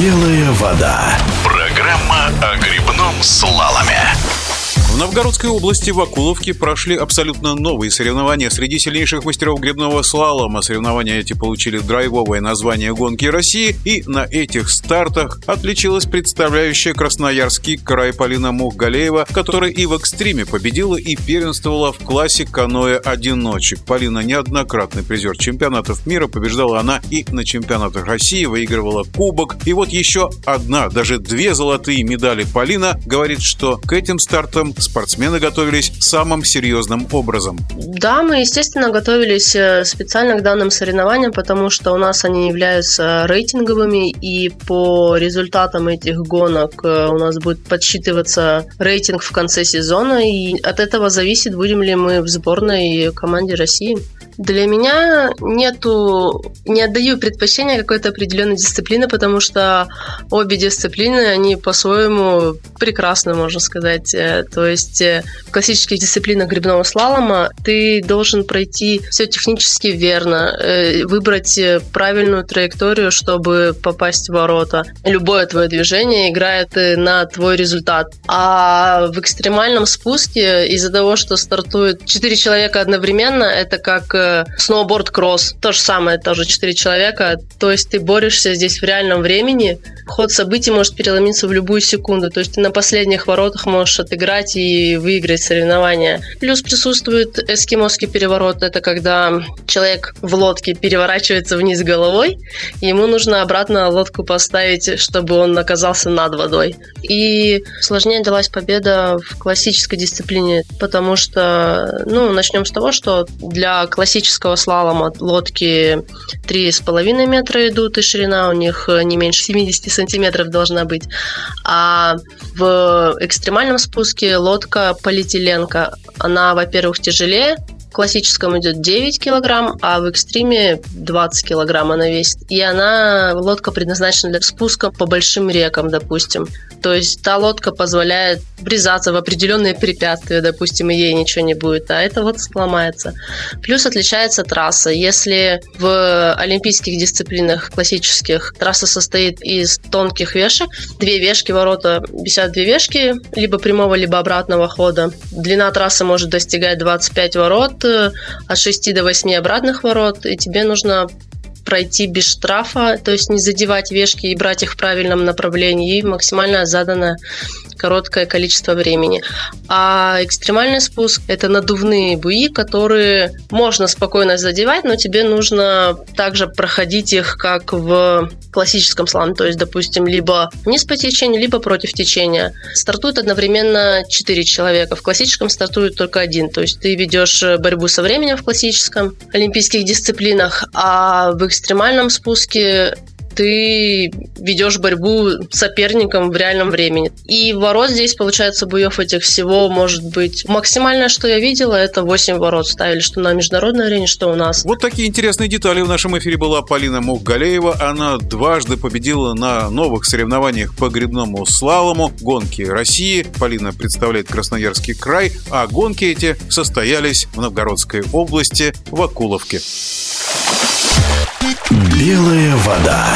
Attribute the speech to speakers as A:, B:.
A: Белая вода. Программа о.
B: В Новгородской области в Акуловке прошли абсолютно новые соревнования среди сильнейших мастеров грибного слалома. Соревнования эти получили драйвовое название «Гонки России», и на этих стартах отличилась представляющая Красноярский край Полина Мухгалеева, которая и в экстриме победила и первенствовала в классе каноэ-одиночек. Полина неоднократный призер чемпионатов мира, побеждала она и на чемпионатах России, выигрывала кубок. И вот еще одна, даже две золотые медали Полина говорит, что к этим стартам спортсмены готовились самым серьезным образом.
C: Да, мы, естественно, готовились э, специально к данным соревнованиям, потому что у нас они являются рейтинговыми, и по результатам этих гонок э, у нас будет подсчитываться рейтинг в конце сезона, и от этого зависит, будем ли мы в сборной команде России. Для меня нету, не отдаю предпочтения какой-то определенной дисциплины, потому что обе дисциплины, они по-своему прекрасны, можно сказать. Э, то есть э, в классических дисциплинах грибного слалома ты должен пройти все технически верно, э, выбрать правильную траекторию, чтобы попасть в ворота. Любое твое движение играет на твой результат. А в экстремальном спуске из-за того, что стартует 4 человека одновременно, это как сноуборд-кросс. То же самое, тоже четыре человека. То есть ты борешься здесь в реальном времени. Ход событий может переломиться в любую секунду. То есть ты на последних воротах можешь отыграть и выиграть соревнования. Плюс присутствует эскимосский переворот. Это когда человек в лодке переворачивается вниз головой, и ему нужно обратно лодку поставить, чтобы он оказался над водой. И сложнее далась победа в классической дисциплине, потому что, ну, начнем с того, что для классической классического слалома лодки 3,5 метра идут, и ширина у них не меньше 70 сантиметров должна быть. А в экстремальном спуске лодка полиэтиленка. Она, во-первых, тяжелее, классическом идет 9 килограмм, а в экстриме 20 килограмм она весит. И она, лодка предназначена для спуска по большим рекам, допустим. То есть та лодка позволяет врезаться в определенные препятствия, допустим, и ей ничего не будет, а это вот сломается. Плюс отличается трасса. Если в олимпийских дисциплинах классических трасса состоит из тонких вешек, две вешки ворота висят две вешки, либо прямого, либо обратного хода. Длина трассы может достигать 25 ворот, от 6 до 8 обратных ворот, и тебе нужно пройти без штрафа, то есть не задевать вешки и брать их в правильном направлении, и максимально заданное короткое количество времени. А экстремальный спуск – это надувные буи, которые можно спокойно задевать, но тебе нужно также проходить их, как в классическом слаломе, то есть, допустим, либо вниз по течению, либо против течения. Стартует одновременно 4 человека. В классическом стартует только один. То есть ты ведешь борьбу со временем в классическом олимпийских дисциплинах, а в экстремальном спуске ты ведешь борьбу с соперником в реальном времени. И ворот здесь, получается, буев этих всего может быть... Максимальное, что я видела, это 8 ворот ставили, что на международной арене, что у нас.
B: Вот такие интересные детали в нашем эфире была Полина Мухгалеева. Она дважды победила на новых соревнованиях по грибному слалому гонки России. Полина представляет Красноярский край, а гонки эти состоялись в Новгородской области в Акуловке.
A: Белая вода.